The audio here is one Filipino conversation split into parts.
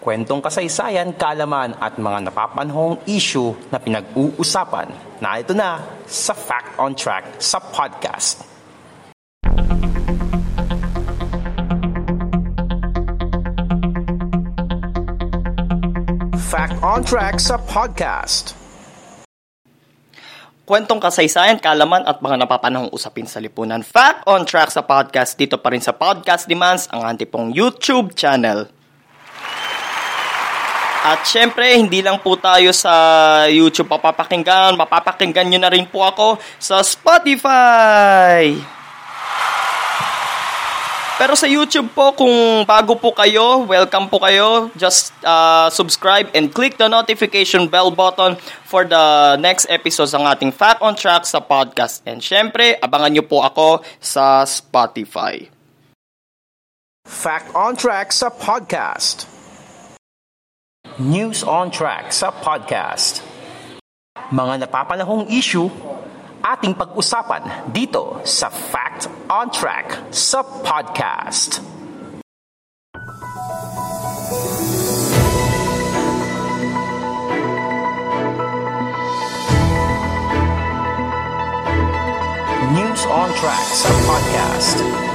Kwentong kasaysayan, kalaman at mga napapanhong issue na pinag-uusapan na ito na sa Fact on Track sa podcast. Fact on Track sa podcast. Kwentong kasaysayan, kalaman at mga napapanahong usapin sa lipunan. Fact on Track sa podcast dito pa rin sa Podcast Demands, ang antipong YouTube channel. At syempre, hindi lang po tayo sa YouTube papapakinggan, mapapakinggan nyo na rin po ako sa Spotify. Pero sa YouTube po, kung bago po kayo, welcome po kayo. Just uh, subscribe and click the notification bell button for the next episodes ng ating Fact on Track sa podcast. And syempre, abangan nyo po ako sa Spotify. Fact on Track sa podcast. News on Track sa podcast. Mga napapanahong issue, ating pag-usapan dito sa Fact on Track sa podcast. News on Track sa podcast.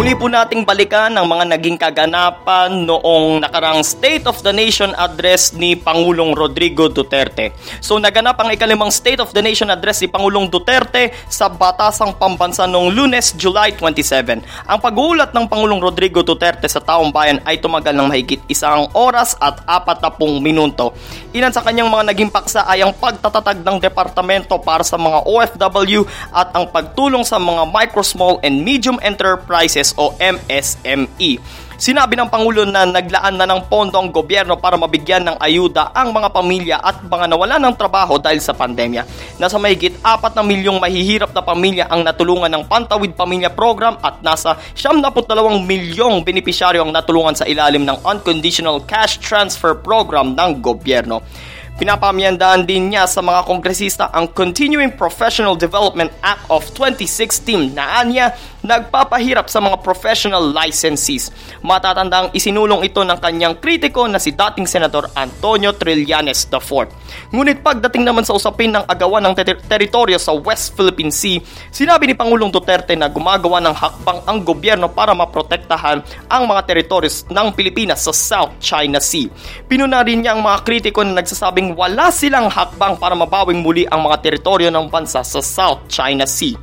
Muli po nating balikan ang mga naging kaganapan noong nakarang State of the Nation address ni Pangulong Rodrigo Duterte. So naganap ang ikalimang State of the Nation address ni Pangulong Duterte sa Batasang Pambansa noong lunes, July 27. Ang pag-uulat ng Pangulong Rodrigo Duterte sa taong bayan ay tumagal ng mahigit isang oras at apat na pong minuto. Ilan sa kanyang mga naging paksa ay ang pagtatatag ng departamento para sa mga OFW at ang pagtulong sa mga micro, small, and medium enterprises o MSME. Sinabi ng Pangulo na naglaan na ng pondo ang gobyerno para mabigyan ng ayuda ang mga pamilya at mga nawala ng trabaho dahil sa pandemya. Nasa mahigit 4 na milyong mahihirap na pamilya ang natulungan ng Pantawid Pamilya Program at nasa 72 milyong benepisyaryo ang natulungan sa ilalim ng Unconditional Cash Transfer Program ng gobyerno. Pinapamyandaan din niya sa mga kongresista ang Continuing Professional Development Act of 2016 na anya nagpapahirap sa mga professional licensees. Matatandang isinulong ito ng kanyang kritiko na si dating Senador Antonio Trillanes IV. Ngunit pagdating naman sa usapin ng agawan ng ter- teritoryo sa West Philippine Sea, sinabi ni Pangulong Duterte na gumagawa ng hakbang ang gobyerno para maprotektahan ang mga teritoryo ng Pilipinas sa South China Sea. Pinuna rin niya ang mga kritiko na nagsasabing wala silang hakbang para mabawing muli ang mga teritoryo ng bansa sa South China Sea.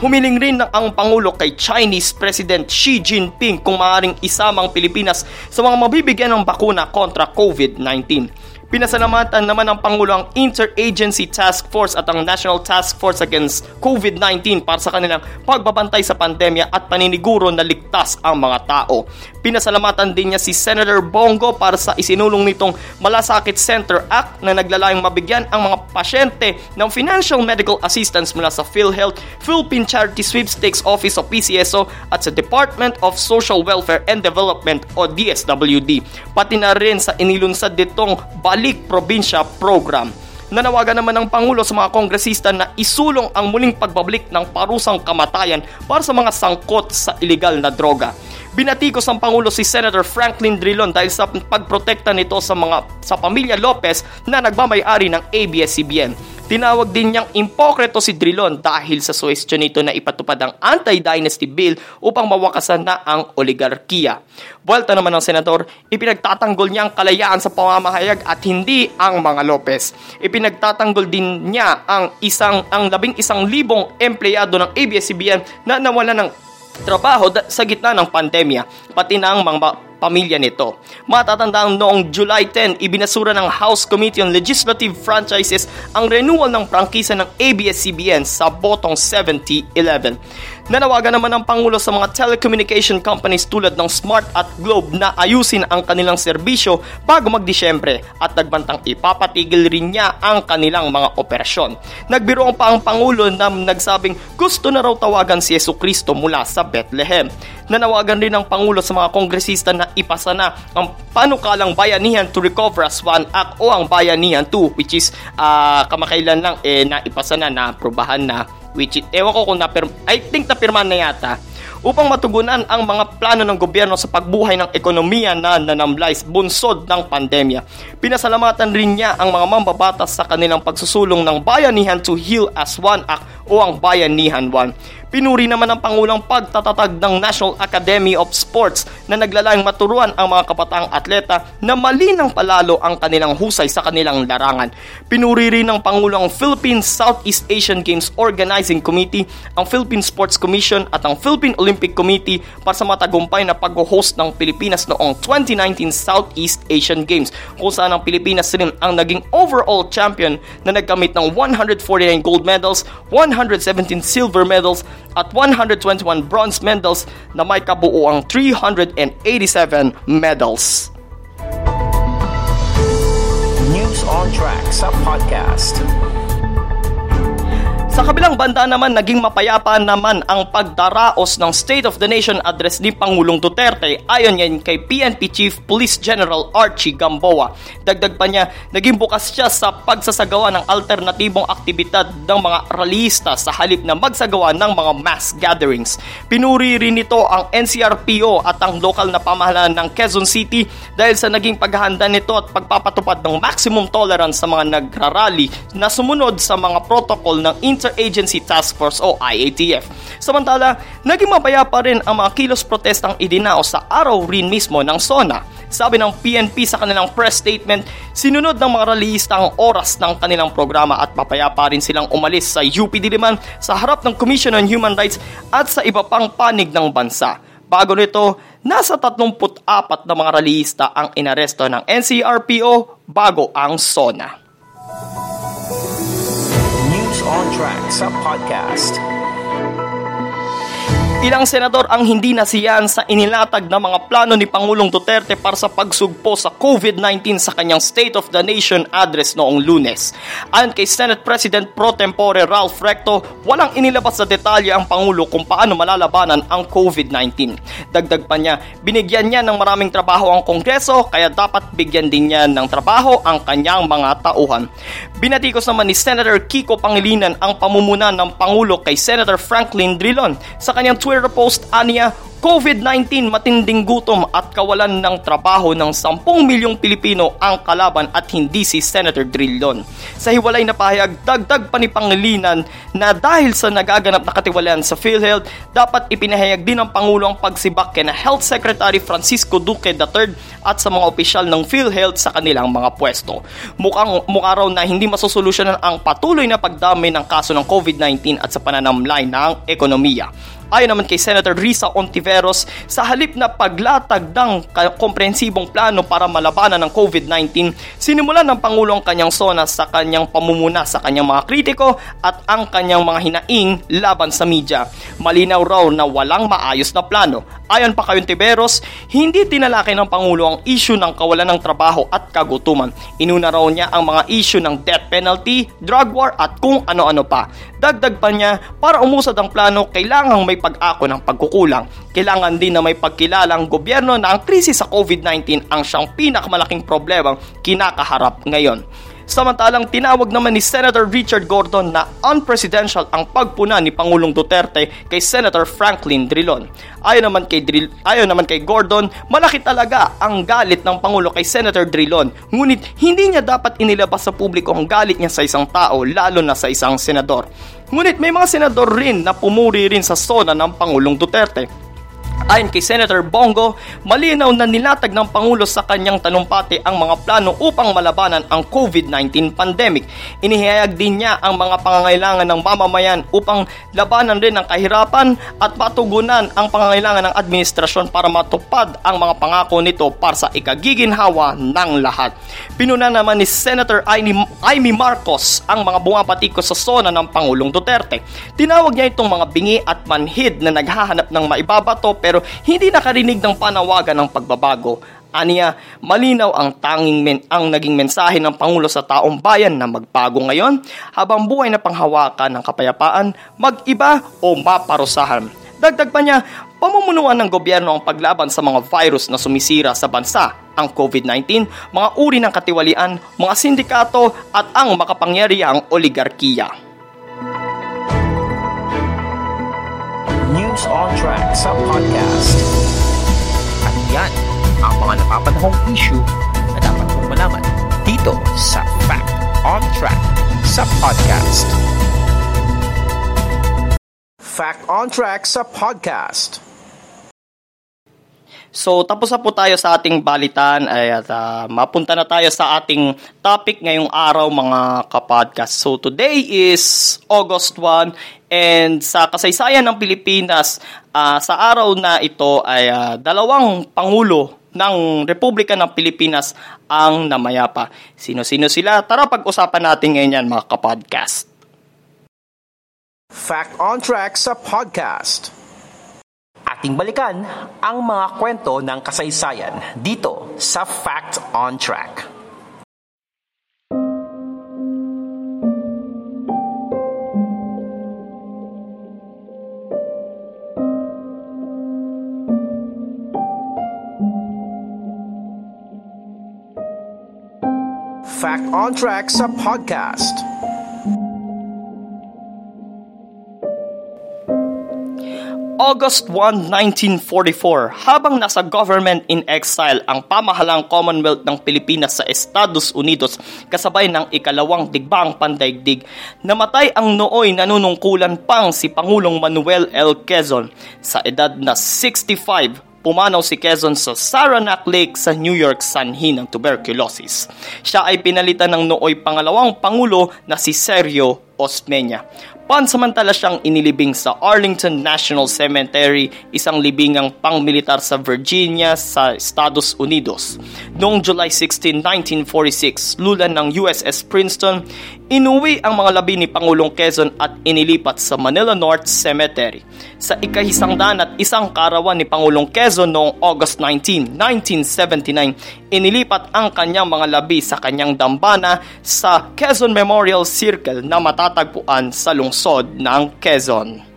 Humiling rin ng ang Pangulo kay Chinese President Xi Jinping kung maaaring isamang Pilipinas sa mga mabibigyan ng bakuna kontra COVID-19. Pinasalamatan naman ng Pangulo ang Interagency Task Force at ang National Task Force Against COVID-19 para sa kanilang pagbabantay sa pandemya at paniniguro na ligtas ang mga tao. Pinasalamatan din niya si Senator Bongo para sa isinulong nitong Malasakit Center Act na naglalayong mabigyan ang mga pasyente ng financial medical assistance mula sa PhilHealth, Philippine Charity Sweepstakes Office o PCSO at sa Department of Social Welfare and Development o DSWD. Pati na rin sa inilunsad ditong Balik Probinsya Program. Nanawagan naman ng Pangulo sa mga kongresista na isulong ang muling pagbabalik ng parusang kamatayan para sa mga sangkot sa ilegal na droga. Binatikos ng Pangulo si Senator Franklin Drilon dahil sa pagprotekta nito sa mga sa pamilya Lopez na nagmamay-ari ng ABS-CBN. Tinawag din niyang impokrito si Drilon dahil sa suwestyon nito na ipatupad ang anti-dynasty bill upang mawakasan na ang oligarkiya. Buwelta naman ng senador, ipinagtatanggol niya ang kalayaan sa pamamahayag at hindi ang mga Lopez. Ipinagtatanggol din niya ang isang ang labing isang libong empleyado ng ABS-CBN na nawala ng trabaho sa gitna ng pandemya, pati na ang mga pamilya nito. Matatandang noong July 10, ibinasura ng House Committee on Legislative Franchises ang renewal ng prangkisa ng ABS-CBN sa botong 7011. Nanawagan naman ng Pangulo sa mga telecommunication companies tulad ng Smart at Globe na ayusin ang kanilang serbisyo bago magdisyembre at nagbantang ipapatigil rin niya ang kanilang mga operasyon. Nagbiro pa ang Pangulo na nagsabing gusto na raw tawagan si Yesu Kristo mula sa Bethlehem. Nanawagan rin ng Pangulo sa mga kongresista na ipasa na ang panukalang Bayanihan to Recover as One Act o ang Bayanihan 2 which is uh, kamakailan lang eh, na ipasa na na aprobahan na which is, ewan ko kung na I think na pirma na yata upang matugunan ang mga plano ng gobyerno sa pagbuhay ng ekonomiya na nanamlay bunsod ng pandemya. Pinasalamatan rin niya ang mga mambabatas sa kanilang pagsusulong ng Bayanihan to Heal as One Act o ang Bayanihan 1. Pinuri naman ng Pangulong pagtatatag ng National Academy of Sports na naglalayong maturuan ang mga kapataang atleta na malinang palalo ang kanilang husay sa kanilang larangan. Pinuri rin ng Pangulong Philippine Southeast Asian Games Organizing Committee, ang Philippine Sports Commission at ang Philippine Olympic Committee para sa matagumpay na pag-host ng Pilipinas noong 2019 Southeast Asian Games kung saan ang Pilipinas rin ang naging overall champion na nagkamit ng 149 gold medals, 117 silver medals at 121 bronze medals na may kabuuang 387 medals. News on Track sa podcast. Sa kabilang banda naman, naging mapayapa naman ang pagdaraos ng State of the Nation address ni Pangulong Duterte ayon yan kay PNP Chief Police General Archie Gamboa. Dagdag pa niya, naging bukas siya sa pagsasagawa ng alternatibong aktibidad ng mga rallyista sa halip na magsagawa ng mga mass gatherings. Pinuri rin nito ang NCRPO at ang lokal na pamahalaan ng Quezon City dahil sa naging paghahanda nito at pagpapatupad ng maximum tolerance sa mga nagrarally na sumunod sa mga protocol ng Inter Interagency Task Force o IATF. Samantala, naging mapaya pa rin ang mga kilos protestang idinao sa araw rin mismo ng SONA. Sabi ng PNP sa kanilang press statement, sinunod ng mga rallyista ang oras ng kanilang programa at papaya pa rin silang umalis sa UP Diliman sa harap ng Commission on Human Rights at sa iba pang panig ng bansa. Bago nito, nasa 34 na mga rallyista ang inaresto ng NCRPO bago ang SONA. On Track sa podcast. Ilang senador ang hindi nasiyan sa inilatag na mga plano ni Pangulong Duterte para sa pagsugpo sa COVID-19 sa kanyang State of the Nation address noong lunes. Ayon kay Senate President Pro Tempore Ralph Recto, walang inilabas sa detalye ang Pangulo kung paano malalabanan ang COVID-19. Dagdag pa niya, binigyan niya ng maraming trabaho ang Kongreso kaya dapat bigyan din niya ng trabaho ang kanyang mga tauhan. Binatikos naman ni Senator Kiko Pangilinan ang pamumuna ng Pangulo kay Senator Franklin Drilon sa kanyang Twitter post aniya COVID-19 matinding gutom at kawalan ng trabaho ng 10 milyong Pilipino ang kalaban at hindi si Senator Drilon. Sa hiwalay na pahayag, dagdag pa ni Pangilinan na dahil sa nagaganap na katiwalian sa PhilHealth, dapat ipinahayag din ng Pangulo ang pagsibak kina Health Secretary Francisco Duque III at sa mga opisyal ng PhilHealth sa kanilang mga pwesto. Mukhang mukha raw na hindi masosolusyonan ang patuloy na pagdami ng kaso ng COVID-19 at sa pananamlay ng ekonomiya. Ayon naman kay Senator Risa Ontiveros, sa halip na paglatag ng komprehensibong plano para malabanan ng COVID-19, sinimulan ng Pangulo ang kanyang sona sa kanyang pamumuna sa kanyang mga kritiko at ang kanyang mga hinaing laban sa media. Malinaw raw na walang maayos na plano. Ayon pa kay Ontiveros, hindi tinalaki ng Pangulo ang issue ng kawalan ng trabaho at kagutuman. Inuna raw niya ang mga issue ng death penalty, drug war at kung ano-ano pa. Dagdag pa niya, para umusad ang plano, kailangang may pag-ako ng pagkukulang. Kailangan din na may pagkilalang gobyerno na ang krisis sa COVID-19 ang siyang pinakamalaking problemang kinakaharap ngayon. Samantalang tinawag naman ni Senator Richard Gordon na unpresidential ang pagpuna ni Pangulong Duterte kay Senator Franklin Drilon. Ayon naman kay Drill, ayon naman kay Gordon, malaki talaga ang galit ng Pangulo kay Senator Drilon. Ngunit hindi niya dapat inilabas sa publiko ang galit niya sa isang tao lalo na sa isang senador. Ngunit may mga senador rin na pumuri rin sa sona ng Pangulong Duterte. Ayon kay Senator Bongo, malinaw na nilatag ng Pangulo sa kanyang tanumpati ang mga plano upang malabanan ang COVID-19 pandemic. Inihayag din niya ang mga pangangailangan ng mamamayan upang labanan rin ang kahirapan at matugunan ang pangangailangan ng administrasyon para matupad ang mga pangako nito para sa ikagiginhawa ng lahat. Pinuna naman ni Senator Amy Marcos ang mga bumapatikos sa sona ng Pangulong Duterte. Tinawag niya itong mga bingi at manhid na naghahanap ng maibabato pero pero hindi nakarinig ng panawagan ng pagbabago. Aniya, malinaw ang tanging men ang naging mensahe ng Pangulo sa taong bayan na magbago ngayon habang buhay na panghawakan ng kapayapaan, mag-iba o maparusahan. Dagdag pa niya, pamumunuan ng gobyerno ang paglaban sa mga virus na sumisira sa bansa, ang COVID-19, mga uri ng katiwalian, mga sindikato at ang makapangyarihang oligarkiya. On Track sa podcast. At yan ang mga napapanahong issue na dapat mong malaman dito sa Fact on Track sa podcast. Fact on Track sa podcast. So tapos na po tayo sa ating balitan at uh, mapunta na tayo sa ating topic ngayong araw mga kapodcast. So today is August 1 and sa kasaysayan ng Pilipinas uh, sa araw na ito ay uh, dalawang pangulo ng Republika ng Pilipinas ang namayapa. Sino-sino sila? Tara pag-usapan natin ngayon yan mga kapodcast. Fact on Track sa podcast ating balikan ang mga kwento ng kasaysayan dito sa Fact on Track. Fact on Track sa podcast. August 1, 1944, habang nasa government in exile ang pamahalang Commonwealth ng Pilipinas sa Estados Unidos kasabay ng ikalawang digbaang pandaigdig, namatay ang nooy nanunungkulan pang si Pangulong Manuel L. Quezon sa edad na 65 pumanaw si Quezon sa Saranac Lake sa New York sanhi ng tuberculosis. Siya ay pinalitan ng nooy pangalawang pangulo na si Sergio Osmeña. Pansamantala siyang inilibing sa Arlington National Cemetery, isang libingang pangmilitar sa Virginia sa Estados Unidos. Noong July 16, 1946, lulan ng USS Princeton, inuwi ang mga labi ni Pangulong Quezon at inilipat sa Manila North Cemetery. Sa ikahisangdaan at isang karawan ni Pangulong Quezon noong August 19, 1979, inilipat ang kanyang mga labi sa kanyang dambana sa Quezon Memorial Circle na matatagpuan sa lungsod ng Quezon.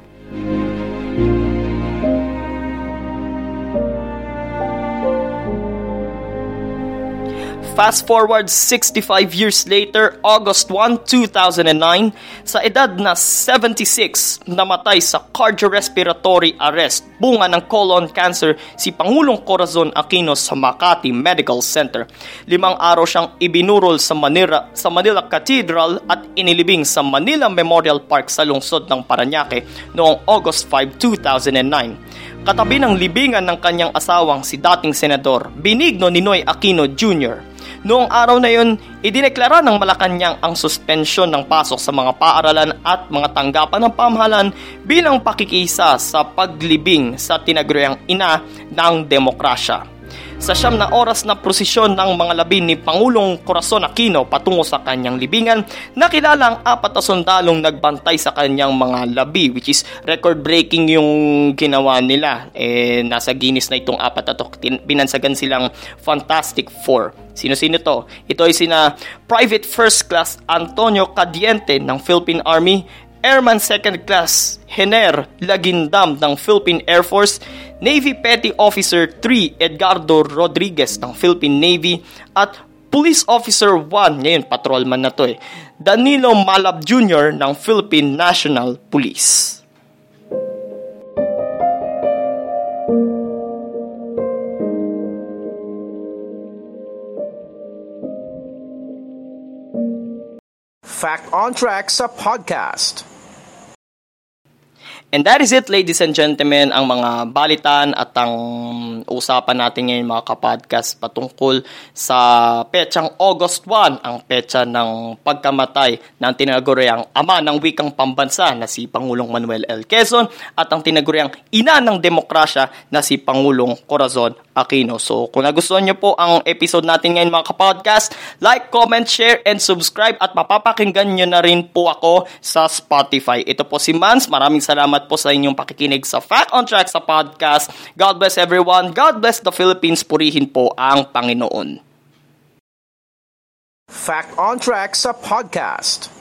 Fast forward 65 years later, August 1, 2009, sa edad na 76, namatay sa cardiorespiratory arrest bunga ng colon cancer si Pangulong Corazon Aquino sa Makati Medical Center. Limang araw siyang ibinurol sa Manila, sa Manila Cathedral at inilibing sa Manila Memorial Park sa lungsod ng Paranaque noong August 5, 2009. Katabi ng libingan ng kanyang asawang si dating senador Benigno Ninoy Aquino Jr. Noong araw na yun, idineklara ng Malacanang ang suspensyon ng pasok sa mga paaralan at mga tanggapan ng pamahalaan bilang pakikisa sa paglibing sa tinaguriang ina ng demokrasya sa siyam na oras na prosesyon ng mga labi ni Pangulong Corazon Aquino patungo sa kanyang libingan, nakilala ang apat na sundalong nagbantay sa kanyang mga labi which is record-breaking yung ginawa nila. Eh, nasa Guinness na itong apat na to. Binansagan silang Fantastic Four. Sino-sino to? Ito ay sina Private First Class Antonio Cadiente ng Philippine Army, Airman Second Class Hener Lagindam ng Philippine Air Force, Navy Petty Officer 3 Edgardo Rodriguez ng Philippine Navy at Police Officer 1, ngayon patrolman na to eh, Danilo Malab Jr. ng Philippine National Police. Fact on Track sa podcast. And that is it, ladies and gentlemen, ang mga balitan at ang usapan natin ngayon mga kapodcast patungkol sa petsang August 1, ang petsa ng pagkamatay ng tinaguriang ama ng wikang pambansa na si Pangulong Manuel L. Quezon at ang tinaguriang ina ng demokrasya na si Pangulong Corazon Aquino. So kung nagustuhan nyo po ang episode natin ngayon mga kapodcast, like, comment, share, and subscribe at mapapakinggan nyo na rin po ako sa Spotify. Ito po si Mans. Maraming salamat salamat po sa inyong pakikinig sa Fact on Track sa podcast. God bless everyone. God bless the Philippines. Purihin po ang Panginoon. Fact on Track sa podcast.